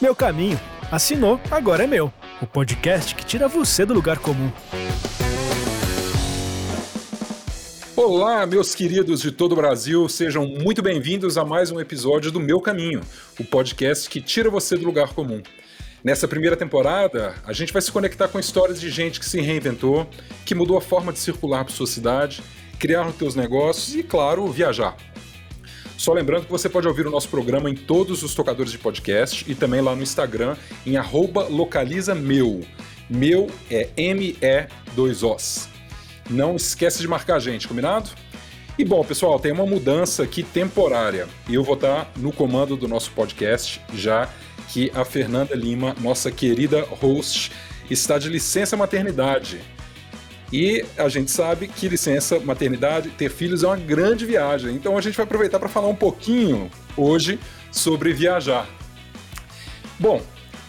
Meu Caminho. Assinou, agora é meu. O podcast que tira você do lugar comum. Olá, meus queridos de todo o Brasil, sejam muito bem-vindos a mais um episódio do Meu Caminho, o podcast que tira você do lugar comum. Nessa primeira temporada, a gente vai se conectar com histórias de gente que se reinventou, que mudou a forma de circular por sua cidade, criar os seus negócios e, claro, viajar. Só lembrando que você pode ouvir o nosso programa em todos os tocadores de podcast e também lá no Instagram em localizameu. Meu é M-E-2-Os. Não esquece de marcar a gente, combinado? E bom, pessoal, tem uma mudança aqui temporária. E eu vou estar no comando do nosso podcast, já que a Fernanda Lima, nossa querida host, está de licença maternidade. E a gente sabe que licença maternidade, ter filhos é uma grande viagem. Então a gente vai aproveitar para falar um pouquinho hoje sobre viajar. Bom,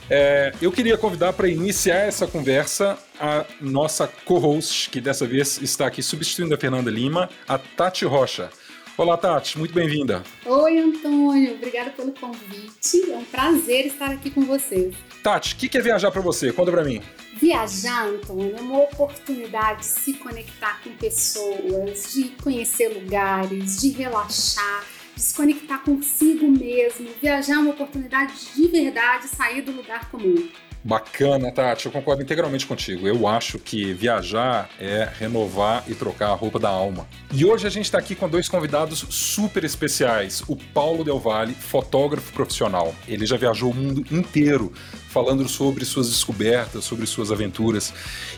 é, eu queria convidar para iniciar essa conversa a nossa co-host, que dessa vez está aqui substituindo a Fernanda Lima, a Tati Rocha. Olá, Tati, muito bem-vinda. Oi, Antônio, obrigada pelo convite. É um prazer estar aqui com vocês. Tati, o que, que é viajar para você? Conta para mim. Viajar, Antônio, é uma oportunidade de se conectar com pessoas, de conhecer lugares, de relaxar, de se conectar consigo mesmo. Viajar é uma oportunidade de verdade sair do lugar comum. Bacana, Tati, eu concordo integralmente contigo. Eu acho que viajar é renovar e trocar a roupa da alma. E hoje a gente está aqui com dois convidados super especiais. O Paulo Del Valle, fotógrafo profissional. Ele já viajou o mundo inteiro falando sobre suas descobertas, sobre suas aventuras.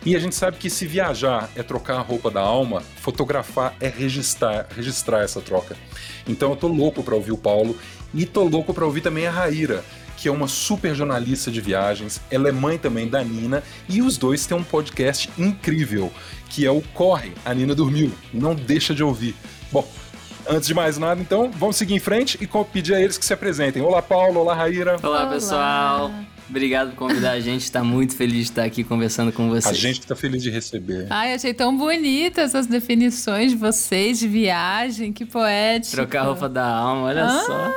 E a gente sabe que se viajar é trocar a roupa da alma, fotografar é registrar, registrar essa troca. Então eu tô louco para ouvir o Paulo e tô louco para ouvir também a Raíra que é uma super jornalista de viagens. Ela é mãe também da Nina e os dois têm um podcast incrível, que é o Corre, a Nina dormiu. Não deixa de ouvir. Bom, antes de mais nada, então, vamos seguir em frente e pedir a eles que se apresentem. Olá, Paulo. Olá, Raíra. Olá, pessoal. Obrigado por convidar a gente. Está muito feliz de estar aqui conversando com vocês. A gente está feliz de receber. Ai, achei tão bonita essas definições de vocês de viagem, que poético. Trocar a roupa da alma, olha ah. só.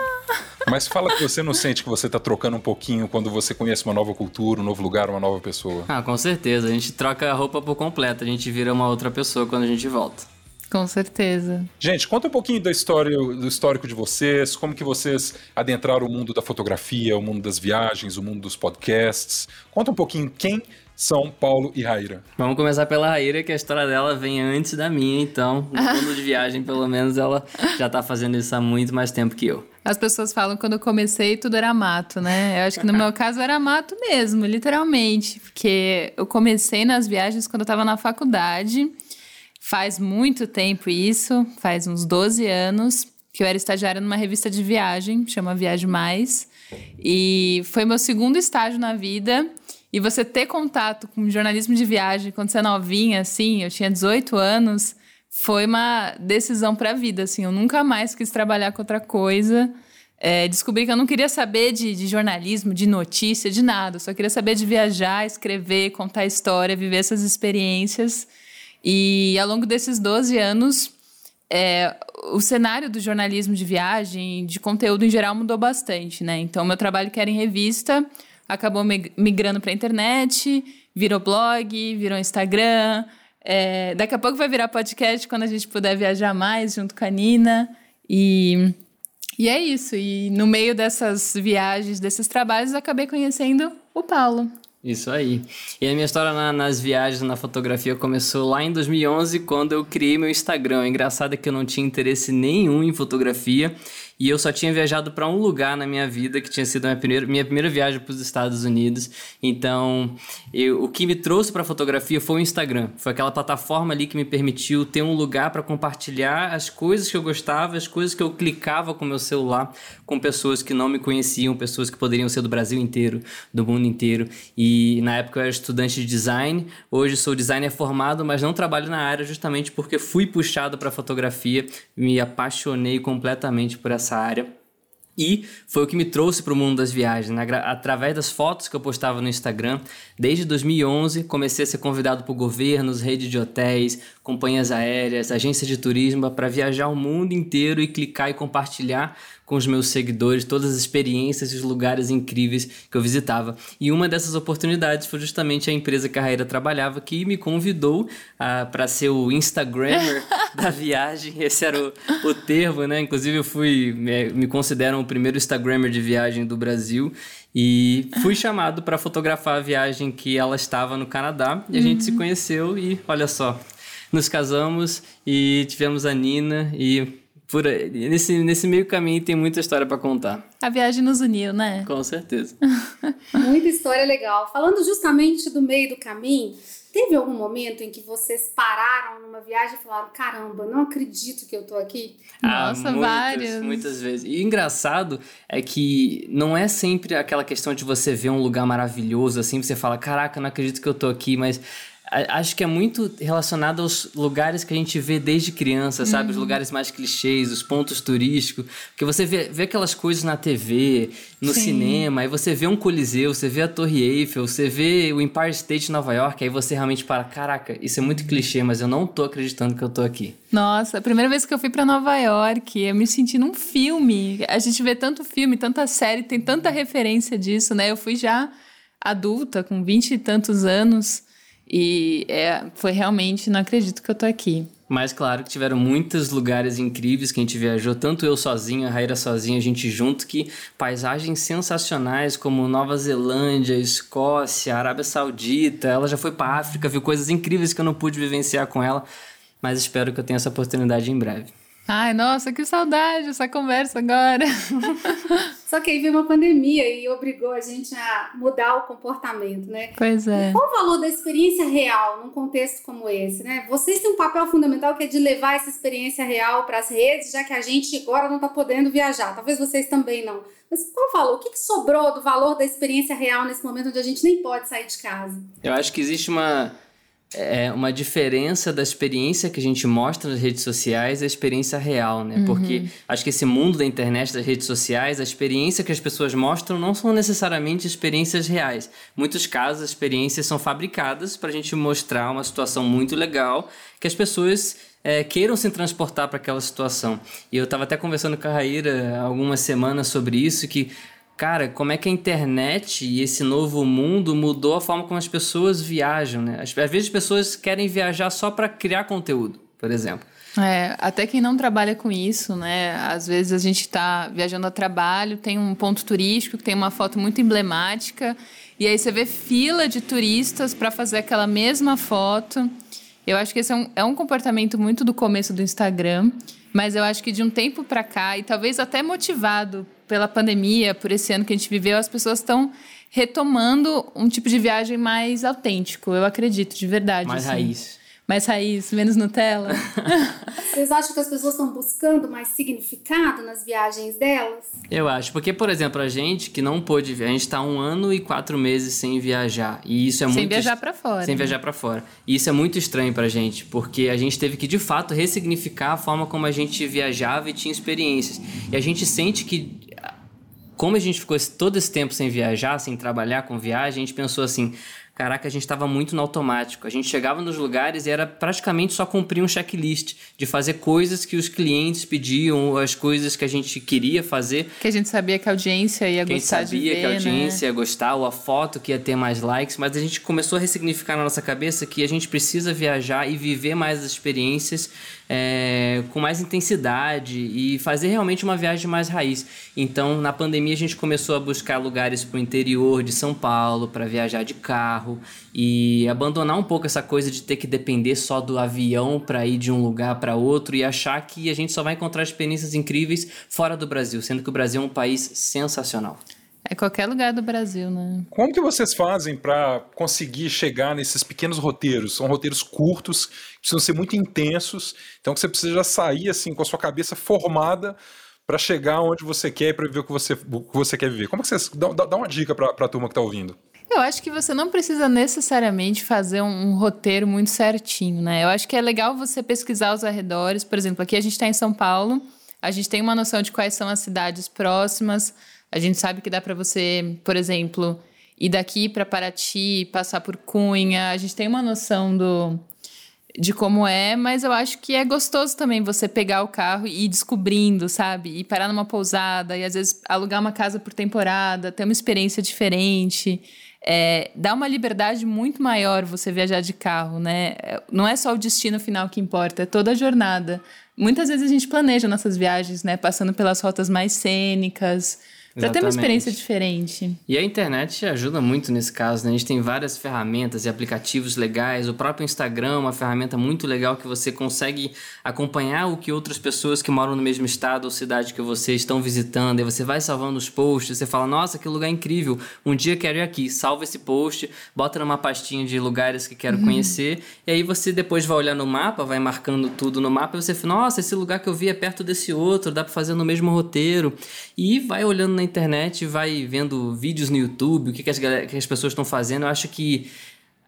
Mas fala que você não sente que você está trocando um pouquinho quando você conhece uma nova cultura, um novo lugar, uma nova pessoa. Ah, com certeza. A gente troca a roupa por completo. A gente vira uma outra pessoa quando a gente volta. Com certeza. Gente, conta um pouquinho da história, do histórico de vocês, como que vocês adentraram o mundo da fotografia, o mundo das viagens, o mundo dos podcasts. Conta um pouquinho quem são Paulo e Raíra. Vamos começar pela Raíra, que a história dela vem antes da minha, então, no mundo de viagem, pelo menos, ela já tá fazendo isso há muito mais tempo que eu. As pessoas falam que quando eu comecei tudo era mato, né? Eu acho que no meu caso era mato mesmo, literalmente, porque eu comecei nas viagens quando eu tava na faculdade. Faz muito tempo isso, faz uns 12 anos, que eu era estagiária numa revista de viagem, chama Viagem Mais. E foi meu segundo estágio na vida. E você ter contato com jornalismo de viagem quando você é novinha, assim, eu tinha 18 anos, foi uma decisão para a vida, assim. Eu nunca mais quis trabalhar com outra coisa. É, descobri que eu não queria saber de, de, jornalismo, de notícia, de nada. Eu só queria saber de viajar, escrever, contar história, viver essas experiências. E ao longo desses 12 anos, é, o cenário do jornalismo de viagem, de conteúdo em geral, mudou bastante, né? Então, meu trabalho que era em revista acabou migrando para a internet, virou blog, virou Instagram. É, daqui a pouco vai virar podcast quando a gente puder viajar mais junto com a Nina. E, e é isso. E no meio dessas viagens, desses trabalhos, acabei conhecendo o Paulo. Isso aí. E a minha história na, nas viagens, na fotografia, começou lá em 2011, quando eu criei meu Instagram. O engraçado é que eu não tinha interesse nenhum em fotografia e eu só tinha viajado para um lugar na minha vida que tinha sido a minha primeira, minha primeira viagem para os Estados Unidos. Então, eu, o que me trouxe para a fotografia foi o Instagram. Foi aquela plataforma ali que me permitiu ter um lugar para compartilhar as coisas que eu gostava, as coisas que eu clicava com meu celular com pessoas que não me conheciam, pessoas que poderiam ser do Brasil inteiro, do mundo inteiro. E na época eu era estudante de design, hoje sou designer formado, mas não trabalho na área justamente porque fui puxado para fotografia, me apaixonei completamente por essa nessa área. E foi o que me trouxe para o mundo das viagens, através das fotos que eu postava no Instagram. Desde 2011, comecei a ser convidado por governos, rede de hotéis, companhias aéreas, agências de turismo para viajar o mundo inteiro e clicar e compartilhar com os meus seguidores, todas as experiências e os lugares incríveis que eu visitava. E uma dessas oportunidades foi justamente a empresa que a Raíra trabalhava, que me convidou ah, para ser o Instagrammer da viagem. Esse era o, o termo, né? Inclusive, eu fui, me, me consideram o primeiro Instagrammer de viagem do Brasil. E fui chamado para fotografar a viagem que ela estava no Canadá. E a uhum. gente se uhum. conheceu e olha só, nos casamos e tivemos a Nina e por nesse, nesse meio caminho tem muita história para contar. A viagem nos uniu, né? Com certeza. muita história legal. Falando justamente do meio do caminho, teve algum momento em que vocês pararam numa viagem e falaram: caramba, não acredito que eu tô aqui? Ah, Nossa, muitas, várias. Muitas vezes. E o engraçado é que não é sempre aquela questão de você ver um lugar maravilhoso assim, você fala: caraca, não acredito que eu tô aqui, mas acho que é muito relacionado aos lugares que a gente vê desde criança, sabe? Os uhum. lugares mais clichês, os pontos turísticos. Porque você vê, vê aquelas coisas na TV, no Sim. cinema, aí você vê um Coliseu, você vê a Torre Eiffel, você vê o Empire State de Nova York, aí você realmente para, caraca, isso é muito clichê, mas eu não tô acreditando que eu tô aqui. Nossa, a primeira vez que eu fui para Nova York, eu me senti num filme. A gente vê tanto filme, tanta série, tem tanta referência disso, né? Eu fui já adulta, com vinte e tantos anos. E é, foi realmente, não acredito que eu tô aqui. Mas claro que tiveram muitos lugares incríveis que a gente viajou, tanto eu sozinho, a Raíra sozinha, a gente junto, que paisagens sensacionais como Nova Zelândia, Escócia, Arábia Saudita. Ela já foi para África, viu coisas incríveis que eu não pude vivenciar com ela, mas espero que eu tenha essa oportunidade em breve. Ai, nossa, que saudade essa conversa agora. Só que aí veio uma pandemia e obrigou a gente a mudar o comportamento, né? Pois é. E qual o valor da experiência real num contexto como esse, né? Vocês têm um papel fundamental que é de levar essa experiência real para as redes, já que a gente agora não está podendo viajar. Talvez vocês também não. Mas qual o valor? O que, que sobrou do valor da experiência real nesse momento onde a gente nem pode sair de casa? Eu acho que existe uma é uma diferença da experiência que a gente mostra nas redes sociais e a experiência real, né? Uhum. Porque acho que esse mundo da internet, das redes sociais, a experiência que as pessoas mostram não são necessariamente experiências reais. Em muitos casos, as experiências são fabricadas para a gente mostrar uma situação muito legal que as pessoas é, queiram se transportar para aquela situação. E eu estava até conversando com a Raíra algumas semanas sobre isso, que cara, como é que a internet e esse novo mundo mudou a forma como as pessoas viajam, né? Às, vezes as pessoas querem viajar só para criar conteúdo, por exemplo. É, até quem não trabalha com isso, né? Às vezes a gente está viajando a trabalho, tem um ponto turístico que tem uma foto muito emblemática, e aí você vê fila de turistas para fazer aquela mesma foto. Eu acho que esse é um, é um comportamento muito do começo do Instagram, mas eu acho que de um tempo para cá, e talvez até motivado pela pandemia, por esse ano que a gente viveu, as pessoas estão retomando um tipo de viagem mais autêntico, eu acredito, de verdade. Mais assim. raiz. Mais raiz, menos Nutella. Vocês acham que as pessoas estão buscando mais significado nas viagens delas? Eu acho, porque, por exemplo, a gente que não pôde viajar, a gente está um ano e quatro meses sem viajar. E isso é sem muito. Sem viajar para fora. Sem né? viajar para fora. E isso é muito estranho pra gente, porque a gente teve que, de fato, ressignificar a forma como a gente viajava e tinha experiências. E a gente sente que como a gente ficou todo esse tempo sem viajar, sem trabalhar com viagem, a gente pensou assim: caraca, a gente estava muito no automático. A gente chegava nos lugares e era praticamente só cumprir um checklist de fazer coisas que os clientes pediam, as coisas que a gente queria fazer. Que a gente sabia que a audiência ia que gostar de ver, sabia que a audiência né? ia gostar, ou a foto que ia ter mais likes, mas a gente começou a ressignificar na nossa cabeça que a gente precisa viajar e viver mais as experiências é, com mais intensidade e fazer realmente uma viagem mais raiz. Então, na pandemia, a gente começou a buscar lugares para o interior de São Paulo, para viajar de carro e abandonar um pouco essa coisa de ter que depender só do avião para ir de um lugar para outro e achar que a gente só vai encontrar experiências incríveis fora do Brasil, sendo que o Brasil é um país sensacional. É qualquer lugar do Brasil, né? Como que vocês fazem para conseguir chegar nesses pequenos roteiros? São roteiros curtos, precisam ser muito intensos, então que você precisa já sair assim com a sua cabeça formada para chegar onde você quer e para viver o que você, o que você quer viver. Como que vocês dá, dá uma dica para a turma que está ouvindo? Eu acho que você não precisa necessariamente fazer um, um, roteiro muito certinho, né? Eu acho que é legal você pesquisar os arredores. Por exemplo, aqui a gente está em São Paulo, a gente tem uma noção de quais são as cidades próximas a gente sabe que dá para você, por exemplo, ir daqui para Paraty, passar por Cunha. A gente tem uma noção do de como é, mas eu acho que é gostoso também você pegar o carro e ir descobrindo, sabe? E parar numa pousada e às vezes alugar uma casa por temporada, ter uma experiência diferente. É, dá uma liberdade muito maior você viajar de carro, né? Não é só o destino final que importa, é toda a jornada. Muitas vezes a gente planeja nossas viagens, né? Passando pelas rotas mais cênicas, para ter uma experiência diferente. E a internet ajuda muito nesse caso, né? A gente tem várias ferramentas e aplicativos legais. O próprio Instagram é uma ferramenta muito legal que você consegue acompanhar o que outras pessoas que moram no mesmo estado ou cidade que você estão visitando. E você vai salvando os posts, você fala, nossa, que lugar incrível. Um dia quero ir aqui. Salva esse post, bota numa pastinha de lugares que quero uhum. conhecer. E aí você depois vai olhar no mapa, vai marcando tudo no mapa e você fala, nossa, esse lugar que eu vi é perto desse outro, dá para fazer no mesmo roteiro. E vai olhando na internet, vai vendo vídeos no YouTube, o que, que, as, que as pessoas estão fazendo. Eu acho que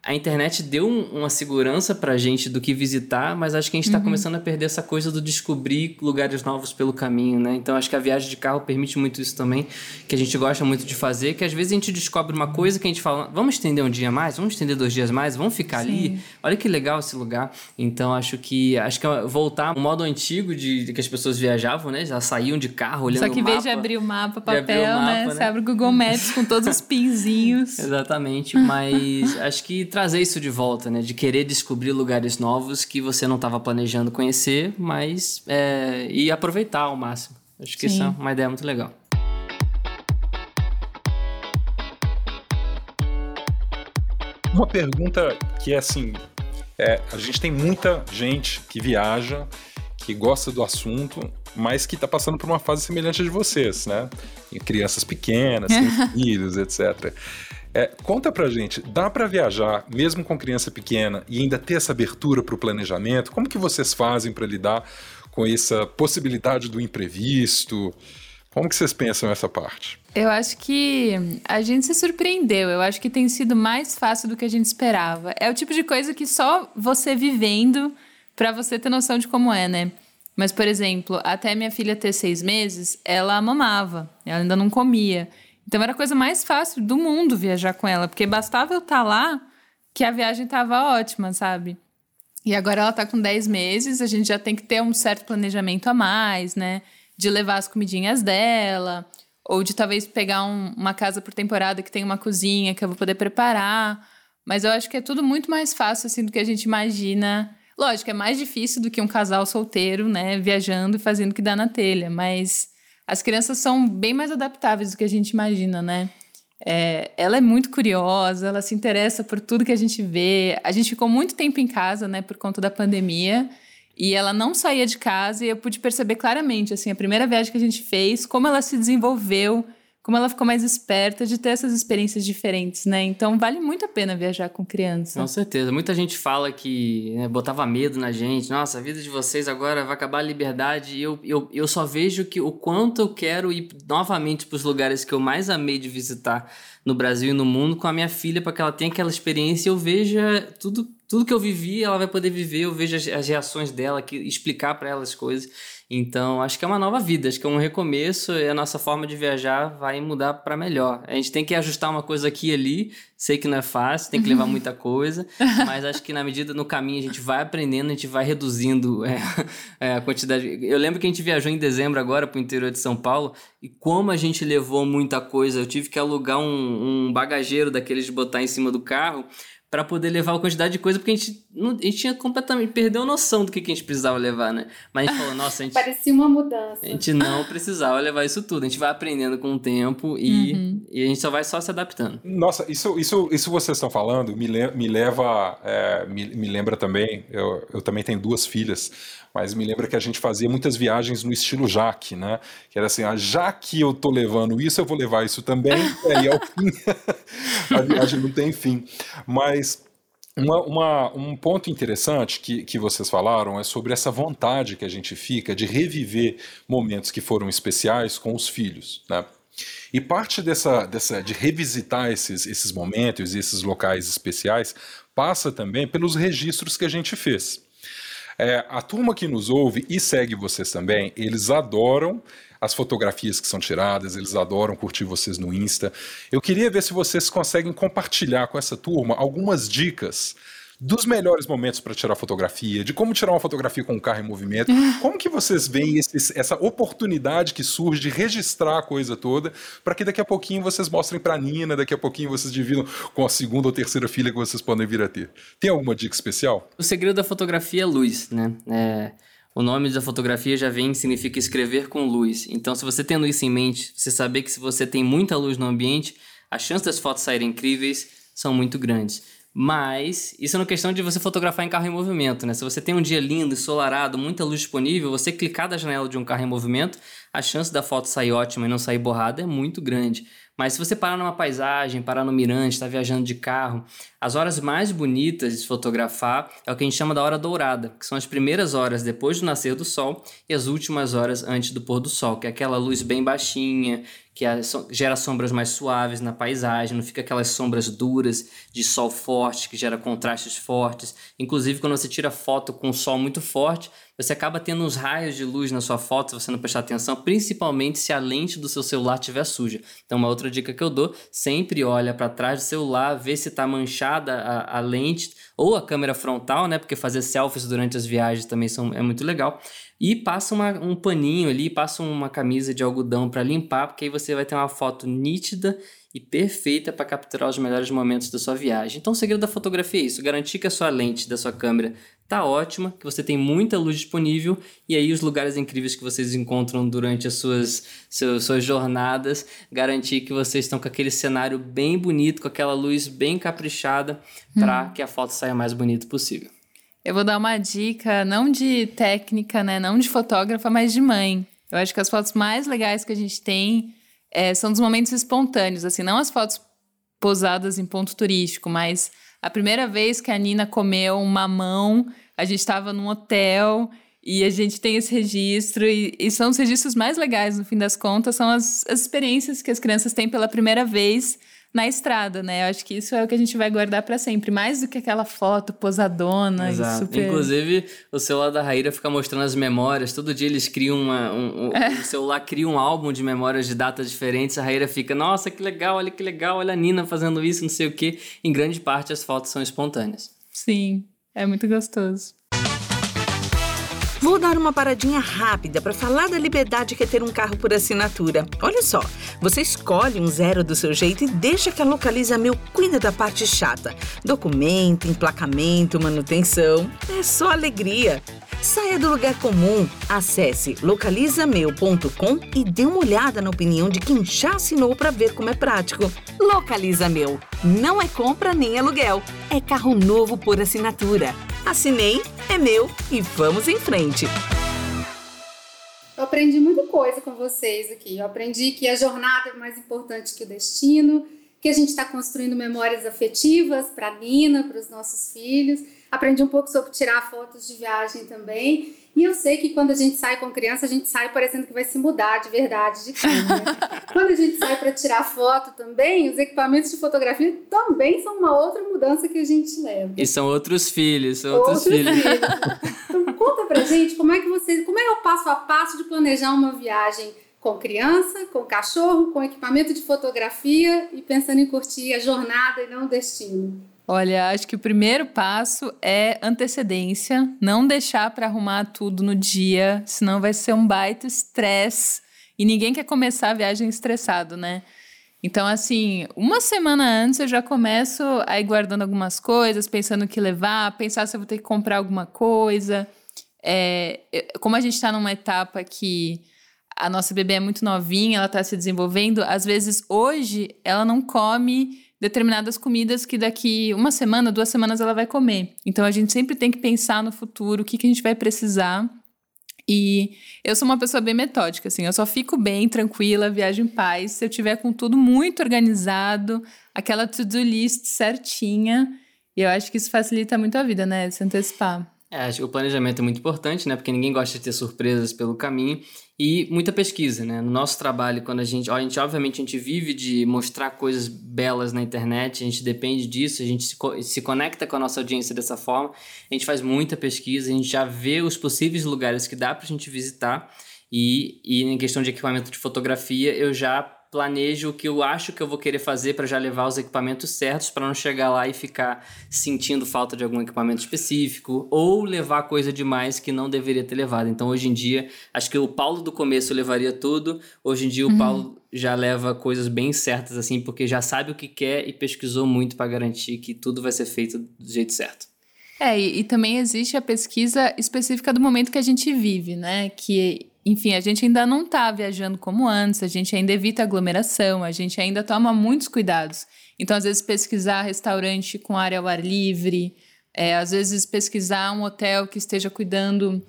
a internet deu uma segurança pra gente do que visitar, mas acho que a gente está uhum. começando a perder essa coisa do descobrir lugares novos pelo caminho, né? Então acho que a viagem de carro permite muito isso também, que a gente gosta muito de fazer, que às vezes a gente descobre uma coisa que a gente fala, vamos estender um dia mais, vamos estender dois dias mais, vamos ficar Sim. ali, olha que legal esse lugar. Então acho que acho que é voltar ao modo antigo de, de, que as pessoas viajavam, né? Já saíam de carro olhando Só que em vez de abrir o mapa, papel, o mapa, né? né? Você abre o Google Maps com todos os pinzinhos. Exatamente, mas acho que trazer isso de volta, né? De querer descobrir lugares novos que você não estava planejando conhecer, mas é, e aproveitar ao máximo. Acho que Sim. isso é uma ideia muito legal. Uma pergunta que é assim, é, a gente tem muita gente que viaja, que gosta do assunto, mas que está passando por uma fase semelhante a de vocês, né? crianças pequenas, filhos, etc. É, conta pra gente, dá para viajar mesmo com criança pequena e ainda ter essa abertura para o planejamento? Como que vocês fazem para lidar com essa possibilidade do imprevisto? Como que vocês pensam essa parte? Eu acho que a gente se surpreendeu. Eu acho que tem sido mais fácil do que a gente esperava. É o tipo de coisa que só você vivendo para você ter noção de como é, né? Mas, por exemplo, até minha filha ter seis meses, ela mamava, ela ainda não comia. Então era a coisa mais fácil do mundo viajar com ela, porque bastava eu estar tá lá que a viagem estava ótima, sabe? E agora ela está com 10 meses, a gente já tem que ter um certo planejamento a mais, né? De levar as comidinhas dela, ou de talvez pegar um, uma casa por temporada que tem uma cozinha que eu vou poder preparar. Mas eu acho que é tudo muito mais fácil assim do que a gente imagina. Lógico, é mais difícil do que um casal solteiro, né, viajando e fazendo o que dá na telha, mas as crianças são bem mais adaptáveis do que a gente imagina, né? É, ela é muito curiosa, ela se interessa por tudo que a gente vê. A gente ficou muito tempo em casa, né, por conta da pandemia, e ela não saía de casa e eu pude perceber claramente, assim, a primeira viagem que a gente fez, como ela se desenvolveu como ela ficou mais esperta de ter essas experiências diferentes, né? Então vale muito a pena viajar com criança. Com certeza. Muita gente fala que né, botava medo na gente. Nossa, a vida de vocês agora vai acabar a liberdade. E eu, eu, eu só vejo que o quanto eu quero ir novamente para os lugares que eu mais amei de visitar no Brasil e no mundo com a minha filha para que ela tenha aquela experiência e eu veja tudo tudo que eu vivi, ela vai poder viver, eu vejo as, reações dela, que, explicar para ela as coisas. Então, acho que é uma nova vida, acho que é um recomeço e a nossa forma de viajar vai mudar para melhor. A gente tem que ajustar uma coisa aqui e ali, sei que não é fácil, tem que levar muita coisa, mas acho que na medida no caminho a gente vai aprendendo, a gente vai reduzindo é, é, a quantidade. Eu lembro que a gente viajou em dezembro agora para o interior de São Paulo e como a gente levou muita coisa, eu tive que alugar um, um bagageiro daqueles de botar em cima do carro para poder levar a quantidade de coisa, porque a gente, não, a gente tinha completamente perdeu a noção do que, que a gente precisava levar, né? Mas a gente falou, nossa, a gente. Parecia uma mudança. A gente não precisava levar isso tudo. A gente vai aprendendo com o tempo e, uhum. e a gente só vai só se adaptando. Nossa, isso, isso, isso vocês estão falando me, le me leva. É, me, me lembra também. Eu, eu também tenho duas filhas mas me lembra que a gente fazia muitas viagens no estilo Jaque, né? Que era assim, ah, já que eu tô levando isso, eu vou levar isso também, e aí ao fim a viagem não tem fim. Mas uma, uma, um ponto interessante que, que vocês falaram é sobre essa vontade que a gente fica de reviver momentos que foram especiais com os filhos, né? E parte dessa, dessa de revisitar esses, esses momentos e esses locais especiais passa também pelos registros que a gente fez. É, a turma que nos ouve e segue vocês também, eles adoram as fotografias que são tiradas, eles adoram curtir vocês no Insta. Eu queria ver se vocês conseguem compartilhar com essa turma algumas dicas dos melhores momentos para tirar fotografia, de como tirar uma fotografia com o carro em movimento. Como que vocês veem esse, essa oportunidade que surge de registrar a coisa toda, para que daqui a pouquinho vocês mostrem para a Nina, daqui a pouquinho vocês dividam com a segunda ou terceira filha que vocês podem vir a ter. Tem alguma dica especial? O segredo da fotografia é luz, né? É, o nome da fotografia já vem, significa escrever com luz. Então, se você tendo isso em mente, você saber que se você tem muita luz no ambiente, as chances das fotos saírem incríveis são muito grandes. Mas isso é uma questão de você fotografar em carro em movimento, né? Se você tem um dia lindo, ensolarado, muita luz disponível, você clicar da janela de um carro em movimento, a chance da foto sair ótima e não sair borrada é muito grande. Mas se você parar numa paisagem, parar no mirante, estar tá viajando de carro, as horas mais bonitas de se fotografar é o que a gente chama da hora dourada, que são as primeiras horas depois do nascer do sol e as últimas horas antes do pôr do sol, que é aquela luz bem baixinha, que gera sombras mais suaves na paisagem, não fica aquelas sombras duras de sol forte, que gera contrastes fortes. Inclusive, quando você tira foto com sol muito forte, você acaba tendo uns raios de luz na sua foto se você não prestar atenção, principalmente se a lente do seu celular estiver suja. Então, uma outra dica que eu dou, sempre olha para trás do celular, vê se está manchada a, a lente ou a câmera frontal, né? Porque fazer selfies durante as viagens também são, é muito legal. E passa uma, um paninho ali, passa uma camisa de algodão para limpar, porque aí você vai ter uma foto nítida e perfeita para capturar os melhores momentos da sua viagem. Então, o segredo da fotografia é isso: garantir que a sua lente da sua câmera tá ótima, que você tem muita luz disponível e aí os lugares incríveis que vocês encontram durante as suas, suas, suas jornadas, garantir que vocês estão com aquele cenário bem bonito, com aquela luz bem caprichada, para hum. que a foto saia mais bonita possível. Eu vou dar uma dica, não de técnica, né? Não de fotógrafa, mas de mãe. Eu acho que as fotos mais legais que a gente tem é, são dos momentos espontâneos, assim, não as fotos posadas em ponto turístico, mas a primeira vez que a Nina comeu um mamão, a gente estava num hotel e a gente tem esse registro, e, e, são os registros mais legais, no fim das contas, são as, as experiências que as crianças têm pela primeira vez na estrada, né? Eu acho que isso é o que a gente vai guardar para sempre, mais do que aquela foto posadona Exato. super... Inclusive, o celular da Raíra fica mostrando as memórias, todo dia eles criam uma... Um, é. O celular cria um álbum de memórias de datas diferentes, a Raíra fica, nossa, que legal, olha que legal, olha a Nina fazendo isso, não sei o quê. Em grande parte, as fotos são espontâneas. Sim, é muito gostoso. Vou dar uma paradinha rápida para falar da liberdade que é ter um carro por assinatura. Olha só, você escolhe um zero do seu jeito e deixa que a Localiza Meu cuida da parte chata. Documento, emplacamento, manutenção. É só alegria. Saia do lugar comum, acesse localizameu.com e dê uma olhada na opinião de quem já assinou para ver como é prático. Localiza Meu. Não é compra nem aluguel, é carro novo por assinatura. Assinei, é meu e vamos em frente. Eu aprendi muita coisa com vocês aqui. Eu aprendi que a jornada é mais importante que o destino, que a gente está construindo memórias afetivas para a Nina, para os nossos filhos. Aprendi um pouco sobre tirar fotos de viagem também. E eu sei que quando a gente sai com criança, a gente sai parecendo que vai se mudar de verdade de casa. Né? quando a gente sai para tirar foto também, os equipamentos de fotografia também são uma outra mudança que a gente leva. E são outros filhos, são outros, outros filhos. filhos. então conta pra gente como é que você, como é o passo a passo de planejar uma viagem com criança, com cachorro, com equipamento de fotografia e pensando em curtir a jornada e não o destino. Olha, acho que o primeiro passo é antecedência, não deixar para arrumar tudo no dia, senão vai ser um baita estresse e ninguém quer começar a viagem estressado, né? Então, assim, uma semana antes eu já começo a ir guardando algumas coisas, pensando o que levar, pensar se eu vou ter que comprar alguma coisa. É, como a gente está numa etapa que a nossa bebê é muito novinha, ela está se desenvolvendo, às vezes hoje ela não come determinadas comidas que daqui uma semana, duas semanas ela vai comer. Então a gente sempre tem que pensar no futuro, o que, que a gente vai precisar. E eu sou uma pessoa bem metódica, assim, eu só fico bem, tranquila, viajo em paz, se eu tiver com tudo muito organizado, aquela to-do list certinha. E eu acho que isso facilita muito a vida, né? Se antecipar. É, acho que o planejamento é muito importante, né? Porque ninguém gosta de ter surpresas pelo caminho e muita pesquisa, né? No nosso trabalho, quando a gente, a gente obviamente a gente vive de mostrar coisas belas na internet, a gente depende disso, a gente se, se conecta com a nossa audiência dessa forma, a gente faz muita pesquisa, a gente já vê os possíveis lugares que dá pra gente visitar e, e em questão de equipamento de fotografia, eu já planejo o que eu acho que eu vou querer fazer para já levar os equipamentos certos para não chegar lá e ficar sentindo falta de algum equipamento específico ou levar coisa demais que não deveria ter levado. Então hoje em dia, acho que o Paulo do começo levaria tudo. Hoje em dia o uhum. Paulo já leva coisas bem certas assim, porque já sabe o que quer e pesquisou muito para garantir que tudo vai ser feito do jeito certo. É, e, e, também existe a pesquisa específica do momento que a gente vive, né? Que enfim, a gente ainda não está viajando como antes, a gente ainda evita aglomeração, a gente ainda toma muitos cuidados. Então, às vezes, pesquisar restaurante com área ao ar livre, é, às vezes, pesquisar um hotel que esteja cuidando,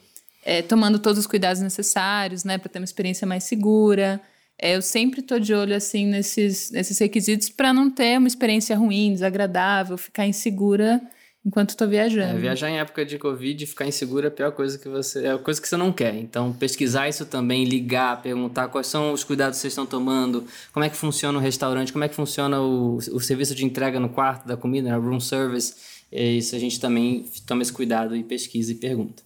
é, tomando todos os cuidados necessários, né, para ter uma experiência mais segura. É, eu sempre estou de olho assim nesses, nesses requisitos para não ter uma experiência ruim, desagradável, ficar insegura enquanto estou viajando. É, viajar em época de Covid, ficar inseguro é a pior coisa que você. É a coisa que você não quer. Então, pesquisar isso também, ligar, perguntar quais são os cuidados que vocês estão tomando, como é que funciona o restaurante, como é que funciona o, o serviço de entrega no quarto da comida, né, room service. É isso a gente também toma esse cuidado e pesquisa e pergunta.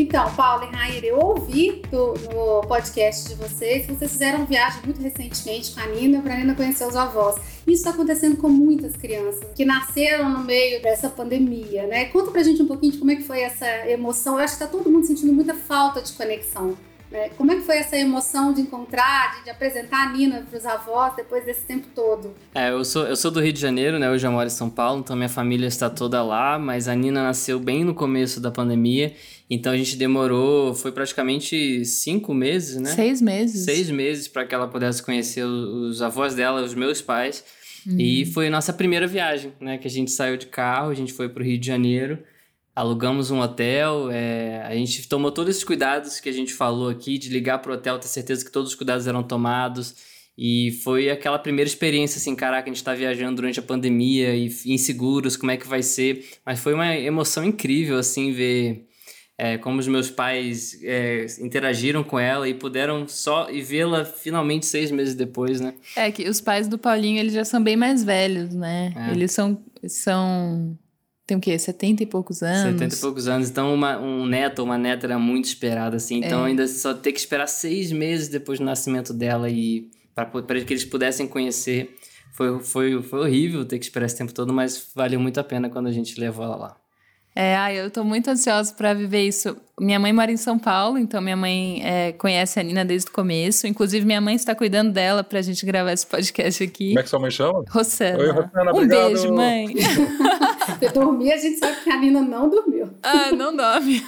Então, Paulo e Raíra, eu ouvi do, no podcast de vocês que vocês fizeram viagem muito recentemente com a Nina para a Nina conhecer os avós. Isso está acontecendo com muitas crianças que nasceram no meio dessa pandemia, né? Conta pra gente um pouquinho de como é que foi essa emoção. Eu acho que está todo mundo sentindo muita falta de conexão. Né? Como é que foi essa emoção de encontrar, de, de apresentar a Nina para os avós depois desse tempo todo? É, eu sou, eu sou do Rio de Janeiro, né? Hoje eu moro em São Paulo, então minha família está toda lá, mas a Nina nasceu bem no começo da pandemia, então a gente demorou, foi praticamente cinco meses, né? Seis meses. Seis meses para que ela pudesse conhecer os avós dela, os meus pais. Uhum. E foi nossa primeira viagem, né? Que a gente saiu de carro, a gente foi para o Rio de Janeiro alugamos um hotel, é, a gente tomou todos esses cuidados que a gente falou aqui, de ligar para o hotel, ter certeza que todos os cuidados eram tomados. E foi aquela primeira experiência, assim, caraca, a gente está viajando durante a pandemia e inseguros, como é que vai ser. Mas foi uma emoção incrível, assim, ver é, como os meus pais é, interagiram com ela e puderam só e vê-la finalmente seis meses depois, né? É que os pais do Paulinho, eles já são bem mais velhos, né? É. Eles são, são tem o quê? 70 e poucos anos? 70 e poucos anos. Então, uma, um neto ou uma neta era muito esperada, assim. Então, é. ainda só ter que esperar seis meses depois do nascimento dela e para que eles pudessem conhecer. Foi, foi, foi horrível ter que esperar esse tempo todo, mas valeu muito a pena quando a gente levou ela lá. É, ai, eu tô muito ansiosa para viver isso. Minha mãe mora em São Paulo, então minha mãe é, conhece a Nina desde o começo. Inclusive, minha mãe está cuidando dela pra gente gravar esse podcast aqui. Como é que sua mãe chama? Rossana. Oi, Rossana, um obrigado. beijo, mãe. Eu dormi, a gente sabe que a Nina não dormiu. Ah, não dorme.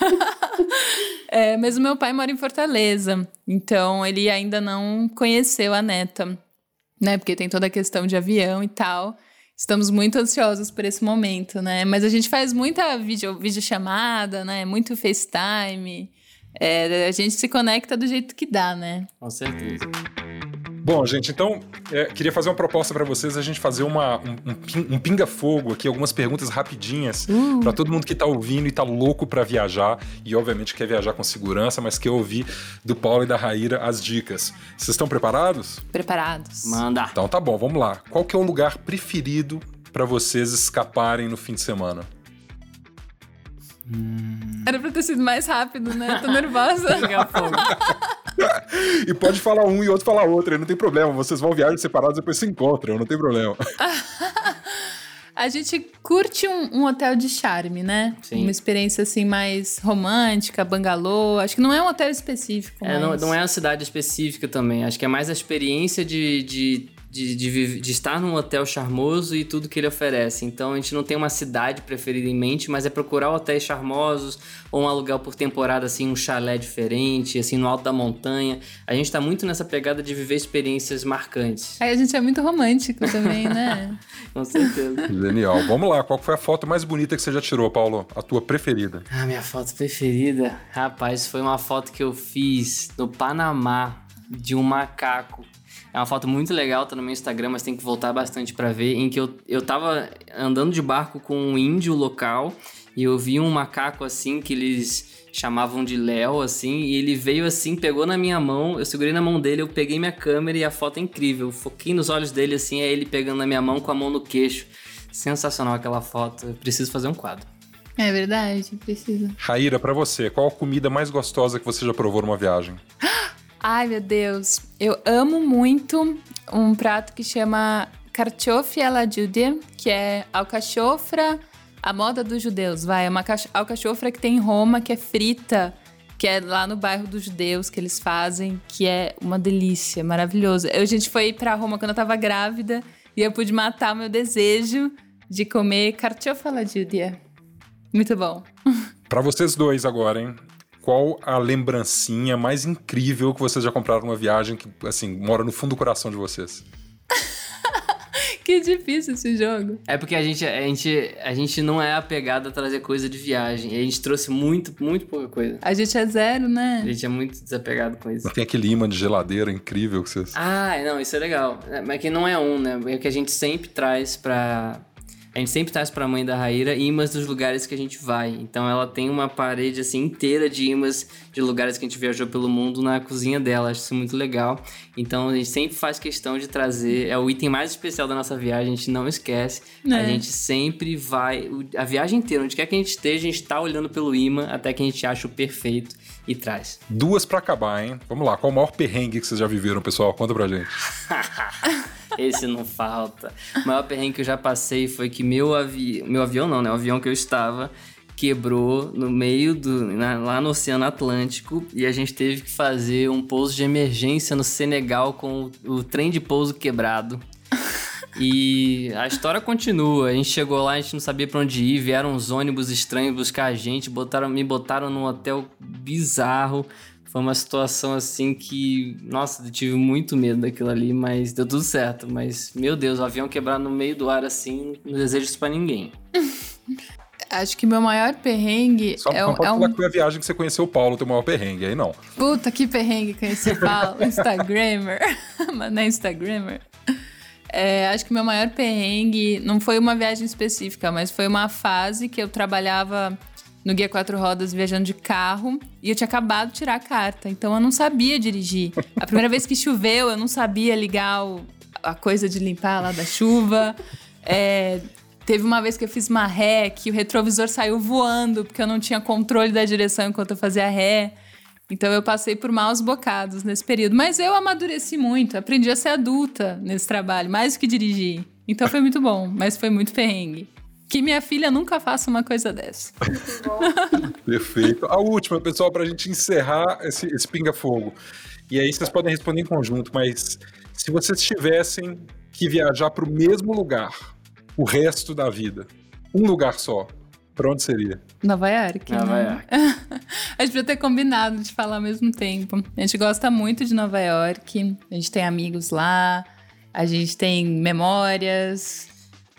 é, mas o meu pai mora em Fortaleza, então ele ainda não conheceu a neta, né? Porque tem toda a questão de avião e tal. Estamos muito ansiosos por esse momento, né? Mas a gente faz muita vídeo, videochamada, né? Muito FaceTime. É, a gente se conecta do jeito que dá, né? Com certeza. Bom, gente, então é, queria fazer uma proposta para vocês, a gente fazer uma, um, um, pinga-fogo aqui, algumas perguntas rapidinhas uh. para todo mundo que tá ouvindo e tá louco para viajar e obviamente quer viajar com segurança, mas quer ouvir do Paulo e da Raíra as dicas. Vocês estão preparados? Preparados. Manda. Então tá bom, vamos lá. Qual que é o lugar preferido para vocês escaparem no fim de semana? Hum. Era pra ter sido mais rápido, né? Tô nervosa. e pode falar um e outro falar outro, não tem problema. Vocês vão viajar separados e depois se encontram, não tem problema. A gente curte um, um, hotel de charme, né? Sim. Uma experiência assim mais romântica, bangalô. Acho que não é um hotel específico. É, mas... não, não é uma cidade específica também. Acho que é mais a experiência de, de de, de, de, estar num hotel charmoso e tudo que ele oferece. Então a gente não tem uma cidade preferida em mente, mas é procurar hotéis charmosos ou um aluguel por temporada, assim, um chalé diferente, assim, no alto da montanha. A gente tá muito nessa pegada de viver experiências marcantes. Aí a gente é muito romântico também, né? Com certeza. Genial. Vamos lá, qual foi a foto mais bonita que você já tirou, Paulo? A tua preferida? Ah, minha foto preferida? Rapaz, foi uma foto que eu fiz no Panamá de um macaco é uma foto muito legal, tá no meu Instagram, mas tem que voltar bastante para ver, em que eu, eu tava andando de barco com um índio local e eu vi um macaco assim que eles chamavam de Léo, assim, e ele veio assim, pegou na minha mão, eu segurei na mão dele, eu peguei minha câmera e a foto é incrível. Eu foquei nos olhos dele assim, é ele pegando na minha mão com a mão no queixo. Sensacional aquela foto, eu preciso fazer um quadro. É verdade, precisa. Raíra, pra você, qual a comida mais gostosa que você já provou numa viagem? Ai, meu Deus. Eu amo muito um prato que chama carchofi alla judia, que é alcachofra, a moda dos judeus, vai. É uma alcachofra que tem em Roma, que é frita, que é lá no bairro dos judeus que eles fazem, que é uma delícia, maravilhoso. Eu, a gente foi pra Roma quando eu tava grávida e eu pude matar meu desejo de comer carchofi alla judia. Muito bom. Pra vocês dois agora, hein? Qual a lembrancinha mais incrível que vocês já compraram numa viagem que, assim, mora no fundo do coração de vocês? que difícil esse jogo. É porque a gente, a gente, a gente não é apegado a trazer coisa de viagem. A gente trouxe muito, muito pouca coisa. A gente é zero, né? A gente é muito desapegado com isso. Não tem aquele imã de geladeira incrível que vocês. Ah, não, isso é legal. Mas que não é um, né? É o que a gente sempre traz pra, a gente sempre traz pra mãe da Raíra imãs dos lugares que a gente vai. Então ela tem uma parede assim inteira de imãs de lugares que a gente viajou pelo mundo na cozinha dela. Acho isso muito legal. Então a gente sempre faz questão de trazer. É o item mais especial da nossa viagem, a gente não esquece. É. A gente sempre vai. A viagem inteira, onde quer que a gente esteja, a gente tá olhando pelo imã até que a gente acha o perfeito e traz. Duas para acabar, hein? Vamos lá, qual o maior perrengue que vocês já viveram, pessoal? Conta pra gente. Esse não falta. O maior perrengue que eu já passei foi que meu avião. Meu avião não, né? O avião que eu estava quebrou no meio do. Na, lá no Oceano Atlântico e a gente teve que fazer um pouso de emergência no Senegal com o, o trem de pouso quebrado. E a história continua. A gente chegou lá, a gente não sabia para onde ir, vieram uns ônibus estranhos buscar a gente, botaram, me botaram num hotel bizarro. Foi uma situação assim que, nossa, eu tive muito medo daquilo ali, mas deu tudo certo. Mas, meu Deus, o avião quebrar no meio do ar assim, não desejo isso pra ninguém. Acho que meu maior perrengue Só é, não pode é falar um... que foi a viagem que você conheceu o Paulo, teu maior perrengue, aí não. Puta, que perrengue conheci o Paulo, Instagrammer. Mas não é Instagrammer. É, acho que meu maior perrengue não foi uma viagem específica, mas foi uma fase que eu trabalhava no Guia Quatro Rodas viajando de carro e eu tinha acabado de tirar a carta, então eu não sabia dirigir. A primeira vez que choveu, eu não sabia ligar o, a coisa de limpar lá da chuva. É, teve uma vez que eu fiz uma ré que o retrovisor saiu voando porque eu não tinha controle da direção enquanto eu fazia ré. Então eu passei por maus bocados nesse período. Mas eu amadureci muito, aprendi a ser adulta nesse trabalho, mais do que dirigir. Então foi muito bom, mas foi muito perrengue. Que minha filha nunca faça uma coisa dessa. Perfeito. A última, pessoal, para a gente encerrar esse, esse pinga-fogo. E aí vocês podem responder em conjunto, mas se vocês tivessem que viajar para o mesmo lugar o resto da vida, um lugar só, para onde seria? Nova York. Nova né? York. a gente podia ter combinado de falar ao mesmo tempo. A gente gosta muito de Nova York, a gente tem amigos lá, a gente tem memórias,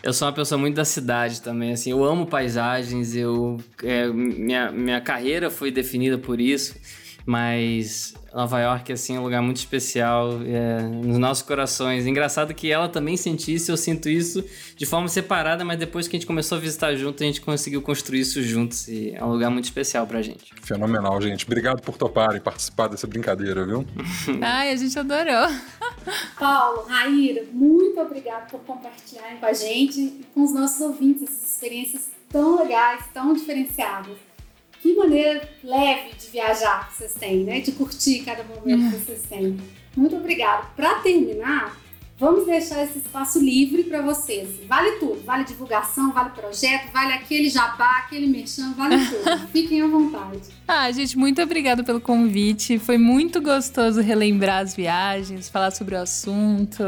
eu sou uma pessoa muito da cidade também, assim, eu amo paisagens, eu é, minha, minha carreira foi definida por isso, mas Nova York assim, é um lugar muito especial é, nos nossos corações. Engraçado que ela também sente isso, eu sinto isso de forma separada, mas depois que a gente começou a visitar junto, a gente conseguiu construir isso juntos e é um lugar muito especial pra gente. Fenomenal, gente. Obrigado por topar e participar dessa brincadeira, viu? Ai, a gente adorou. Paulo, Raíra, muito obrigado por compartilharem com a gente e com os nossos ouvintes essas experiências tão legais, tão diferenciadas. Que maneira leve de viajar que vocês têm, né? De curtir cada momento que vocês têm. Muito obrigado. Para terminar, vamos deixar esse espaço livre para vocês. Vale tudo, vale divulgação, vale projeto, vale aquele jabá, aquele merchan, vale tudo. Fiquem à vontade. Ah, gente, muito obrigada pelo convite. Foi muito gostoso relembrar as viagens, falar sobre o assunto.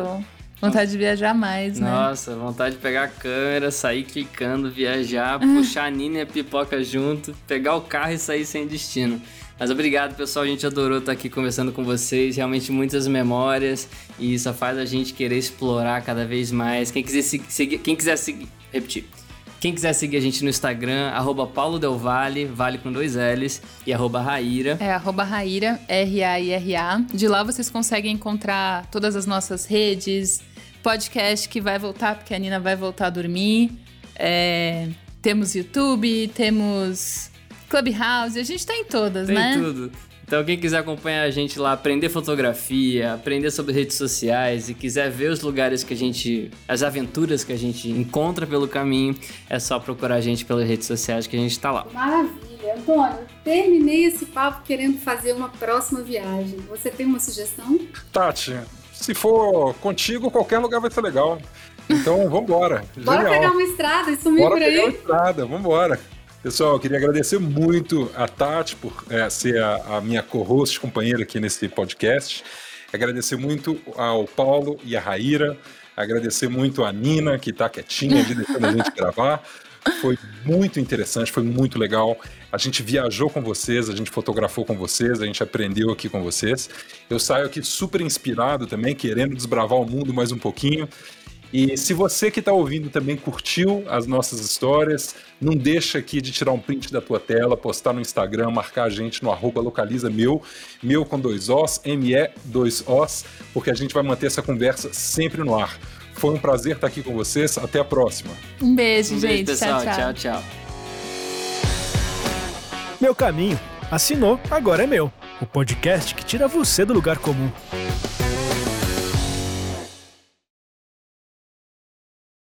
Vontade de viajar mais, né? Nossa, vontade de pegar a câmera, sair clicando, viajar, puxar a Nina e a pipoca junto, pegar o carro e sair sem destino. Mas obrigado, pessoal. A gente adorou estar aqui conversando com vocês. Realmente muitas memórias e isso faz a gente querer explorar cada vez mais. Quem quiser seguir, quem quiser seguir, repetir. Quem quiser seguir a gente no Instagram, arroba Paulo Del Vale, vale com dois L's, e arroba Raíra. É, arroba Raíra, R-A-I-R-A. De lá vocês conseguem encontrar todas as nossas redes, podcast que vai voltar, porque a Nina vai voltar a dormir. É, temos YouTube, temos Clubhouse, a gente tá em todas, Tem né? tudo. Então, quem quiser acompanhar a gente lá, aprender fotografia, aprender sobre redes sociais e quiser ver os lugares que a gente. as aventuras que a gente encontra pelo caminho, é só procurar a gente pelas redes sociais que a gente tá lá. Maravilha. Antônio, terminei esse papo querendo fazer uma próxima viagem. Você tem uma sugestão? Tati, se for contigo, qualquer lugar vai ser legal. Então, vambora. Bora Genial. pegar uma estrada e sumir Bora por pegar a aí? estrada, vambora. Pessoal, eu queria agradecer muito a Tati por é, ser a, a minha co-host, companheira aqui nesse podcast. Agradecer muito ao Paulo e a Raíra. Agradecer muito a Nina, que está quietinha ali deixando a gente gravar. Foi muito interessante, foi muito legal. A gente viajou com vocês, a gente fotografou com vocês, a gente aprendeu aqui com vocês. Eu saio aqui super inspirado também, querendo desbravar o mundo mais um pouquinho. E se você que está ouvindo também curtiu as nossas histórias, não deixa aqui de tirar um print da tua tela, postar no Instagram, marcar a gente no arroba localiza meu, meu com dois Os, M-E, dois Os, porque a gente vai manter essa conversa sempre no ar. Foi um prazer estar aqui com vocês, até a próxima. Um beijo, Um gente. beijo, pessoal. tchau. tchau. tchau. tchau. Meu caminho. Assinou, agora é meu. O podcast que tira você do lugar comum.